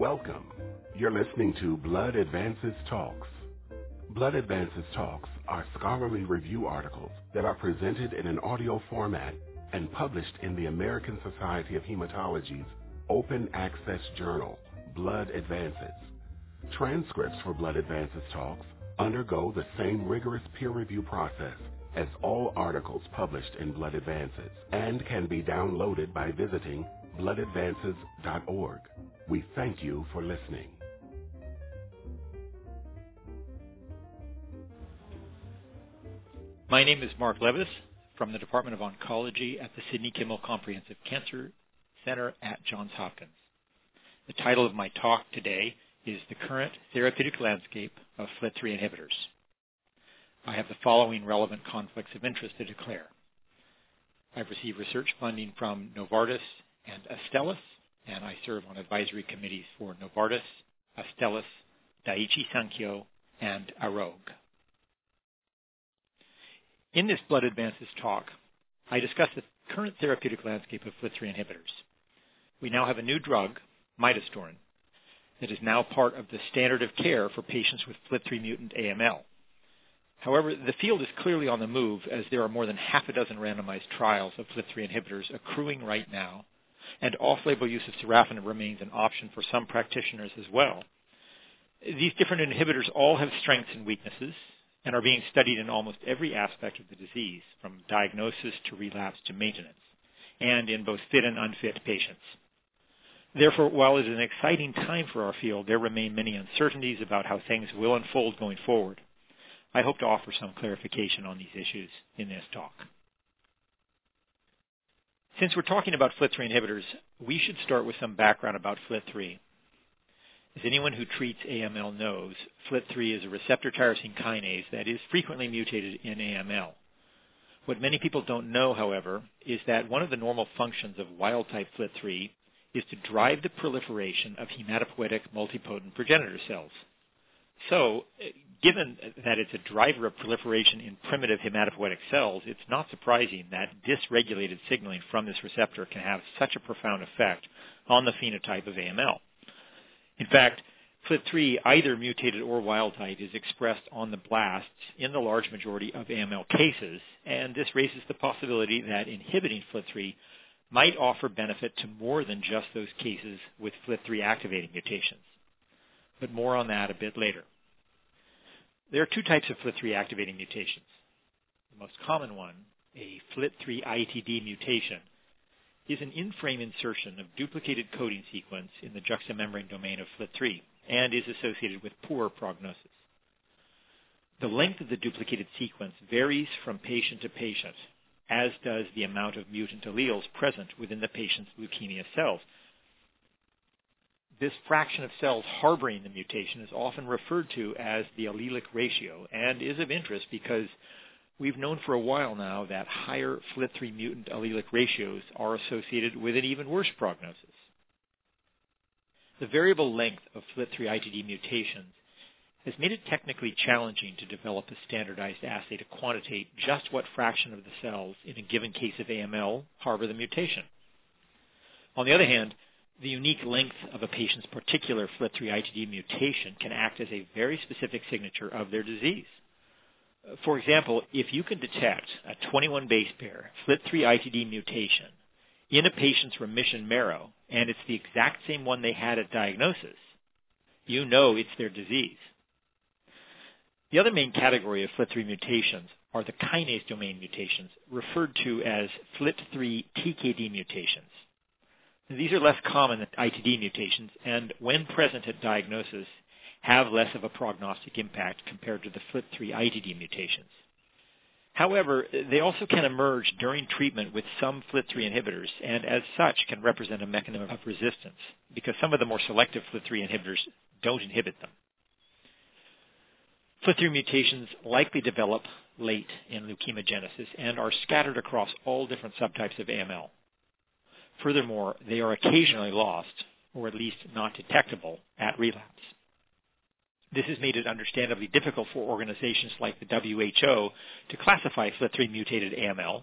Welcome. You're listening to Blood Advances Talks. Blood Advances Talks are scholarly review articles that are presented in an audio format and published in the American Society of Hematology's open access journal, Blood Advances. Transcripts for Blood Advances Talks undergo the same rigorous peer review process as all articles published in Blood Advances and can be downloaded by visiting bloodadvances.org. We thank you for listening. My name is Mark Levis from the Department of Oncology at the Sidney Kimmel Comprehensive Cancer Center at Johns Hopkins. The title of my talk today is The Current Therapeutic Landscape of FLT3 Inhibitors. I have the following relevant conflicts of interest to declare. I've received research funding from Novartis and Astellas, and I serve on advisory committees for Novartis, Astellas, Daiichi Sankyo, and Arog. In this Blood Advances talk, I discuss the current therapeutic landscape of FLT3 inhibitors. We now have a new drug, midostaurin, that is now part of the standard of care for patients with FLT3 mutant AML. However, the field is clearly on the move as there are more than half a dozen randomized trials of FLT3 inhibitors accruing right now, and off-label use of sorafenib remains an option for some practitioners as well. These different inhibitors all have strengths and weaknesses, and are being studied in almost every aspect of the disease, from diagnosis to relapse to maintenance, and in both fit and unfit patients. Therefore, while it is an exciting time for our field, there remain many uncertainties about how things will unfold going forward. I hope to offer some clarification on these issues in this talk. Since we're talking about FLT3 inhibitors, we should start with some background about FLT3. As anyone who treats AML knows, FLT3 is a receptor tyrosine kinase that is frequently mutated in AML. What many people don't know, however, is that one of the normal functions of wild-type FLT3 is to drive the proliferation of hematopoietic multipotent progenitor cells. So, given that it's a driver of proliferation in primitive hematopoietic cells, it's not surprising that dysregulated signaling from this receptor can have such a profound effect on the phenotype of AML. In fact, FLT3, either mutated or wild type, is expressed on the blasts in the large majority of AML cases, and this raises the possibility that inhibiting FLT3 might offer benefit to more than just those cases with FLT3 activating mutations. But more on that a bit later. There are two types of FLT3 activating mutations. The most common one, a FLT3 ITD mutation, is an in-frame insertion of duplicated coding sequence in the juxtamembrane domain of FLT3 and is associated with poor prognosis. The length of the duplicated sequence varies from patient to patient, as does the amount of mutant alleles present within the patient's leukemia cells. This fraction of cells harboring the mutation is often referred to as the allelic ratio and is of interest because We've known for a while now that higher FLT3 mutant allelic ratios are associated with an even worse prognosis. The variable length of FLT3 ITD mutations has made it technically challenging to develop a standardized assay to quantitate just what fraction of the cells in a given case of AML harbor the mutation. On the other hand, the unique length of a patient's particular FLT3 ITD mutation can act as a very specific signature of their disease. For example, if you can detect a 21 base pair FLT3 ITD mutation in a patient's remission marrow, and it's the exact same one they had at diagnosis, you know it's their disease. The other main category of FLT3 mutations are the kinase domain mutations, referred to as FLT3 TKD mutations. These are less common than ITD mutations, and when present at diagnosis, have less of a prognostic impact compared to the FLT3 ITD mutations. However, they also can emerge during treatment with some FLT3 inhibitors and as such can represent a mechanism of resistance because some of the more selective FLT3 inhibitors don't inhibit them. FLT3 mutations likely develop late in leukemogenesis and are scattered across all different subtypes of AML. Furthermore, they are occasionally lost, or at least not detectable, at relapse. This has made it understandably difficult for organizations like the WHO to classify FLT3 mutated AML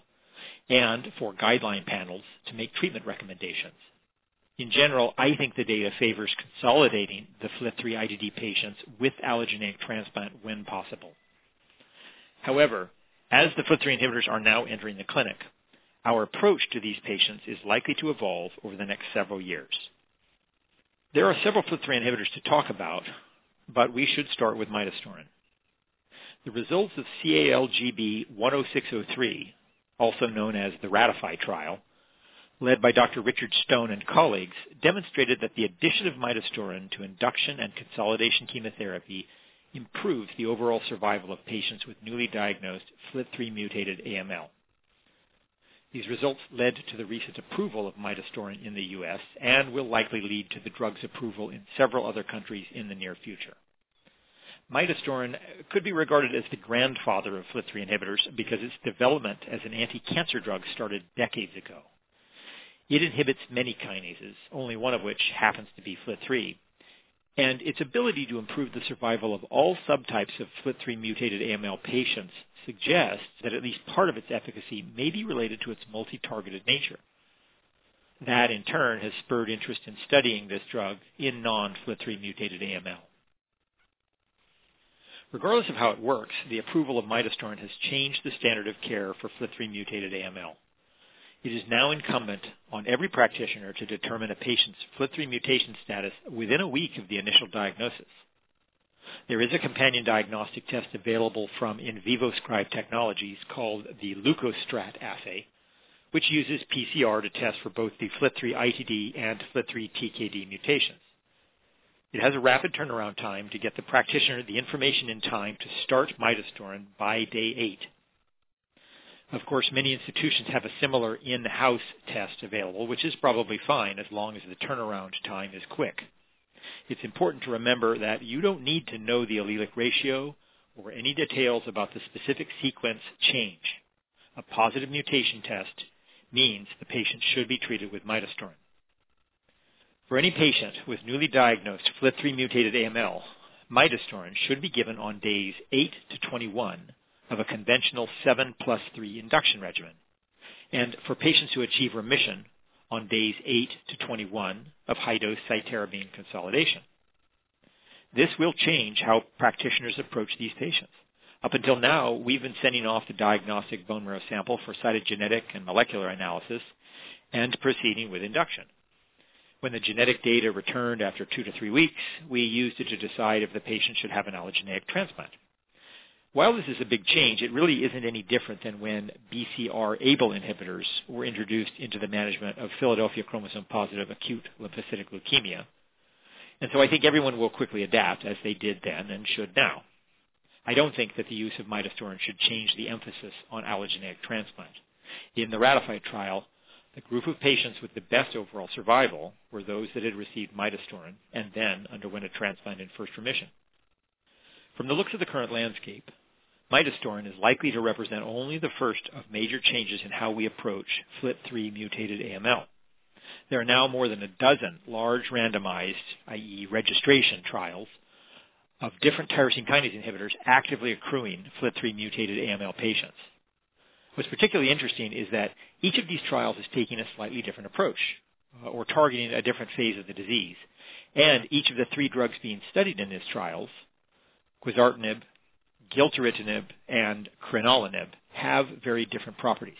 and for guideline panels to make treatment recommendations. In general, I think the data favors consolidating the FLT3 ITD patients with allogeneic transplant when possible. However, as the FLT3 inhibitors are now entering the clinic, our approach to these patients is likely to evolve over the next several years. There are several FLT3 inhibitors to talk about, but we should start with midostaurin. The results of CALGB 10603, also known as the RATIFY trial, led by Dr. Richard Stone and colleagues, demonstrated that the addition of midostaurin to induction and consolidation chemotherapy improves the overall survival of patients with newly diagnosed FLT3 mutated AML. These results led to the recent approval of midostaurin in the U.S. and will likely lead to the drug's approval in several other countries in the near future. Midostaurin could be regarded as the grandfather of FLT3 inhibitors because its development as an anti-cancer drug started decades ago. It inhibits many kinases, only one of which happens to be FLT3, and its ability to improve the survival of all subtypes of FLT3 mutated AML patients suggests that at least part of its efficacy may be related to its multi-targeted nature. That, in turn, has spurred interest in studying this drug in non-FLT3 mutated AML. Regardless of how it works, the approval of midostaurin has changed the standard of care for FLT3 mutated AML. It is now incumbent on every practitioner to determine a patient's FLT3 mutation status within a week of the initial diagnosis. There is a companion diagnostic test available from InVivoScribe Technologies called the Leukostrat assay, which uses PCR to test for both the FLT3 ITD and FLT3 TKD mutations. It has a rapid turnaround time to get the practitioner the information in time to start midostaurin by day 8. Of course, many institutions have a similar in-house test available, which is probably fine as long as the turnaround time is quick. It's important to remember that you don't need to know the allelic ratio or any details about the specific sequence change. A positive mutation test means the patient should be treated with midostaurin. For any patient with newly diagnosed FLT3 mutated AML, midostaurin should be given on days 8 to 21 of a conventional 7 plus 3 induction regimen, and for patients who achieve remission on days 8 to 21 of high-dose cytarabine consolidation. This will change how practitioners approach these patients. Up until now, we've been sending off the diagnostic bone marrow sample for cytogenetic and molecular analysis and proceeding with induction. When the genetic data returned after two to three weeks, we used it to decide if the patient should have an allogeneic transplant. While this is a big change, it really isn't any different than when BCR-ABL inhibitors were introduced into the management of Philadelphia chromosome positive acute lymphocytic leukemia. And so I think everyone will quickly adapt as they did then and should now. I don't think that the use of midostaurin should change the emphasis on allogeneic transplant. In the RATIFY trial, the group of patients with the best overall survival were those that had received midostaurin and then underwent a transplant in first remission. From the looks of the current landscape, midostaurin is likely to represent only the first of major changes in how we approach FLT3 mutated AML. There are now more than a dozen large randomized, i.e. registration trials, of different tyrosine kinase inhibitors actively accruing FLT3 mutated AML patients. What's particularly interesting is that each of these trials is taking a slightly different approach uh, or targeting a different phase of the disease. And each of the three drugs being studied in these trials quizartinib, gilteritinib, and crenolanib have very different properties.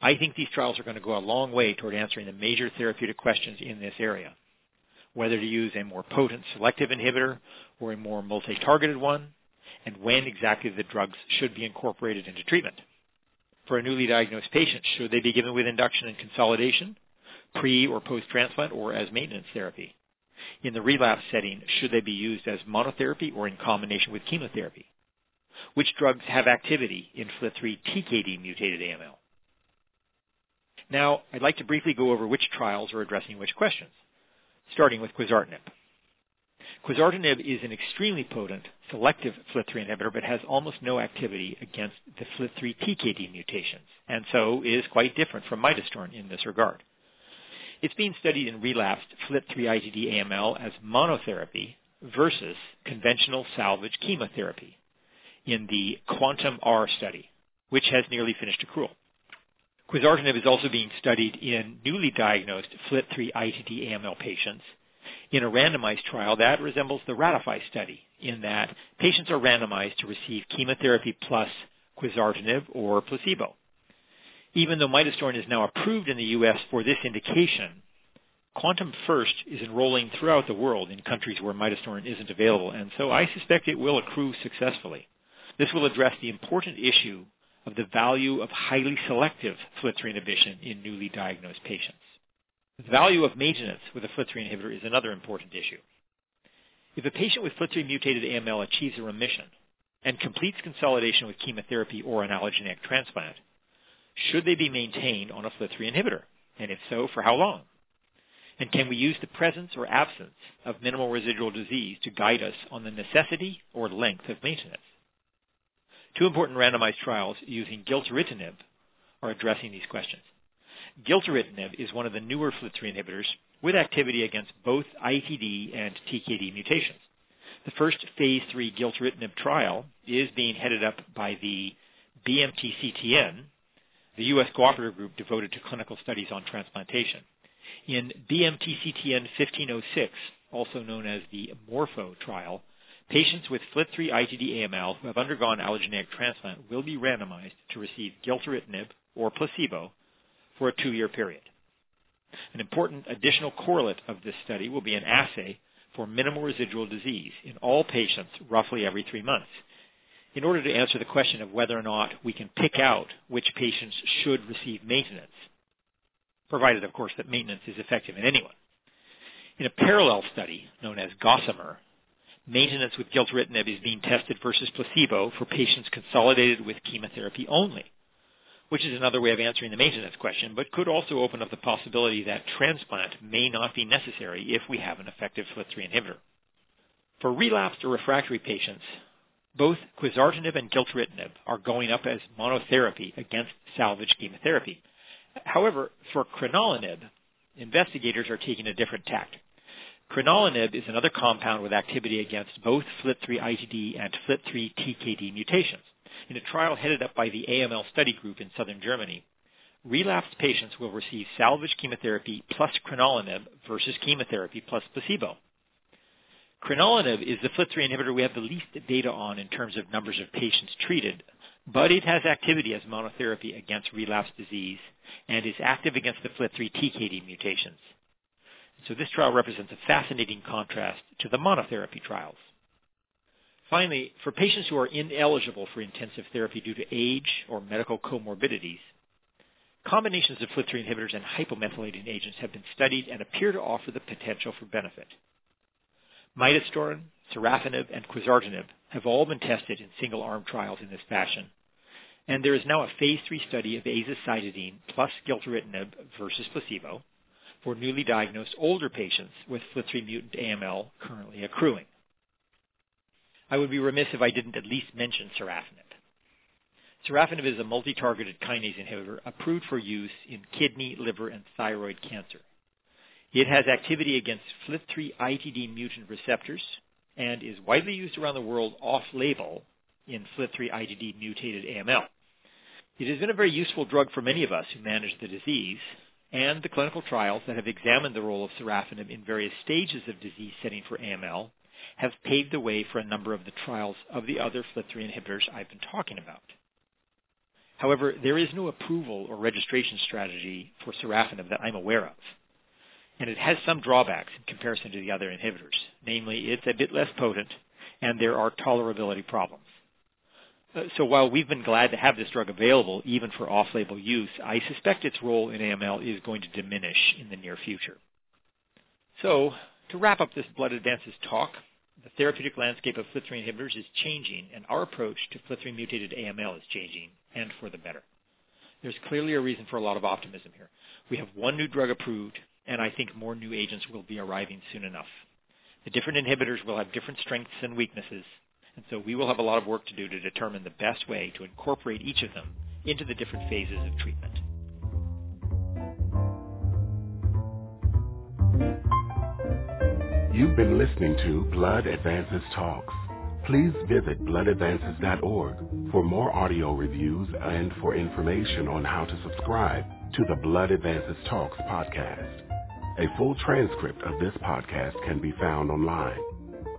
I think these trials are going to go a long way toward answering the major therapeutic questions in this area, whether to use a more potent selective inhibitor or a more multi-targeted one, and when exactly the drugs should be incorporated into treatment. For a newly diagnosed patient, should they be given with induction and consolidation, pre or post-transplant, or as maintenance therapy? In the relapse setting, should they be used as monotherapy or in combination with chemotherapy? Which drugs have activity in FLT3 TKD mutated AML? Now, I'd like to briefly go over which trials are addressing which questions, starting with quizartinib. Quizartinib is an extremely potent selective FLT3 inhibitor but has almost no activity against the FLT3 TKD mutations, and so is quite different from midostaurin in this regard. It's being studied in relapsed FLT3 ITD AML as monotherapy versus conventional salvage chemotherapy in the Quantum R study, which has nearly finished accrual. Quizartinib is also being studied in newly diagnosed FLT3 ITD AML patients in a randomized trial that resembles the RATIFY study in that patients are randomized to receive chemotherapy plus quizartinib or placebo. Even though midostaurin is now approved in the U.S. for this indication, Quantum First is enrolling throughout the world in countries where midostaurin isn't available, and so I suspect it will accrue successfully. This will address the important issue of the value of highly selective FLT3 inhibition in newly diagnosed patients. The value of maintenance with a FLT3 inhibitor is another important issue. If a patient with FLT3 mutated AML achieves a remission and completes consolidation with chemotherapy or an allogeneic transplant, should they be maintained on a FLT3 inhibitor? And if so, for how long? And can we use the presence or absence of minimal residual disease to guide us on the necessity or length of maintenance? Two important randomized trials using gilteritinib are addressing these questions. Gilteritinib is one of the newer FLT3 inhibitors with activity against both ITD and TKD mutations. The first phase 3 gilteritinib trial is being headed up by the BMT-CTN, the U.S. cooperative group devoted to clinical studies on transplantation. In BMT-CTN 1506, also known as the MORPHO trial, Patients with FLT3 ITD AML who have undergone allogeneic transplant will be randomized to receive gilteritinib or placebo for a two-year period. An important additional correlate of this study will be an assay for minimal residual disease in all patients roughly every three months in order to answer the question of whether or not we can pick out which patients should receive maintenance, provided, of course, that maintenance is effective in anyone. In a parallel study known as Gossamer, maintenance with gilteritinib is being tested versus placebo for patients consolidated with chemotherapy only, which is another way of answering the maintenance question, but could also open up the possibility that transplant may not be necessary if we have an effective FLT3 inhibitor. For relapsed or refractory patients, both quizartinib and gilteritinib are going up as monotherapy against salvage chemotherapy. However, for crenolanib, investigators are taking a different tact. Crenolanib is another compound with activity against both FLT3 ITD and FLT3 TKD mutations. In a trial headed up by the AML study group in southern Germany, relapsed patients will receive salvage chemotherapy plus crenolanib versus chemotherapy plus placebo. Crenolanib is the FLT3 inhibitor we have the least data on in terms of numbers of patients treated, but it has activity as monotherapy against relapsed disease and is active against the FLT3 TKD mutations. So this trial represents a fascinating contrast to the monotherapy trials. Finally, for patients who are ineligible for intensive therapy due to age or medical comorbidities, combinations of FLT3 inhibitors and hypomethylating agents have been studied and appear to offer the potential for benefit. Midostaurin, sorafenib, and quizartinib have all been tested in single-arm trials in this fashion, and there is now a phase 3 study of azacitidine plus gilteritinib versus placebo for newly diagnosed older patients with FLT3 mutant AML currently accruing. I would be remiss if I didn't at least mention sorafenib. Sorafenib is a multi-targeted kinase inhibitor approved for use in kidney, liver, and thyroid cancer. It has activity against FLT3 ITD mutant receptors and is widely used around the world off-label in FLT3 ITD mutated AML. It has been a very useful drug for many of us who manage the disease, and the clinical trials that have examined the role of sorafenib in various stages of disease setting for AML have paved the way for a number of the trials of the other FLT3 inhibitors I've been talking about. However, there is no approval or registration strategy for sorafenib that I'm aware of, and it has some drawbacks in comparison to the other inhibitors. Namely, it's a bit less potent, and there are tolerability problems. Uh, so while we've been glad to have this drug available even for off-label use, I suspect its role in AML is going to diminish in the near future. So to wrap up this Blood Advances talk, the therapeutic landscape of FLT3 inhibitors is changing, and our approach to FLT3 mutated AML is changing, and for the better. There's clearly a reason for a lot of optimism here. We have one new drug approved, and I think more new agents will be arriving soon enough. The different inhibitors will have different strengths and weaknesses, and so we will have a lot of work to do to determine the best way to incorporate each of them into the different phases of treatment. You've been listening to Blood Advances Talks. Please visit bloodadvances.org for more audio reviews and for information on how to subscribe to the Blood Advances Talks podcast. A full transcript of this podcast can be found online.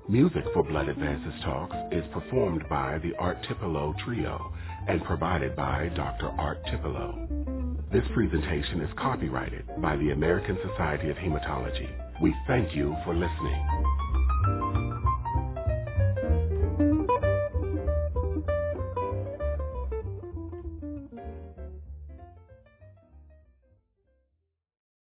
Music for Blood Advances Talks is performed by the Art Tipolo Trio and provided by Dr. Art Tipolo. This presentation is copyrighted by the American Society of Hematology. We thank you for listening.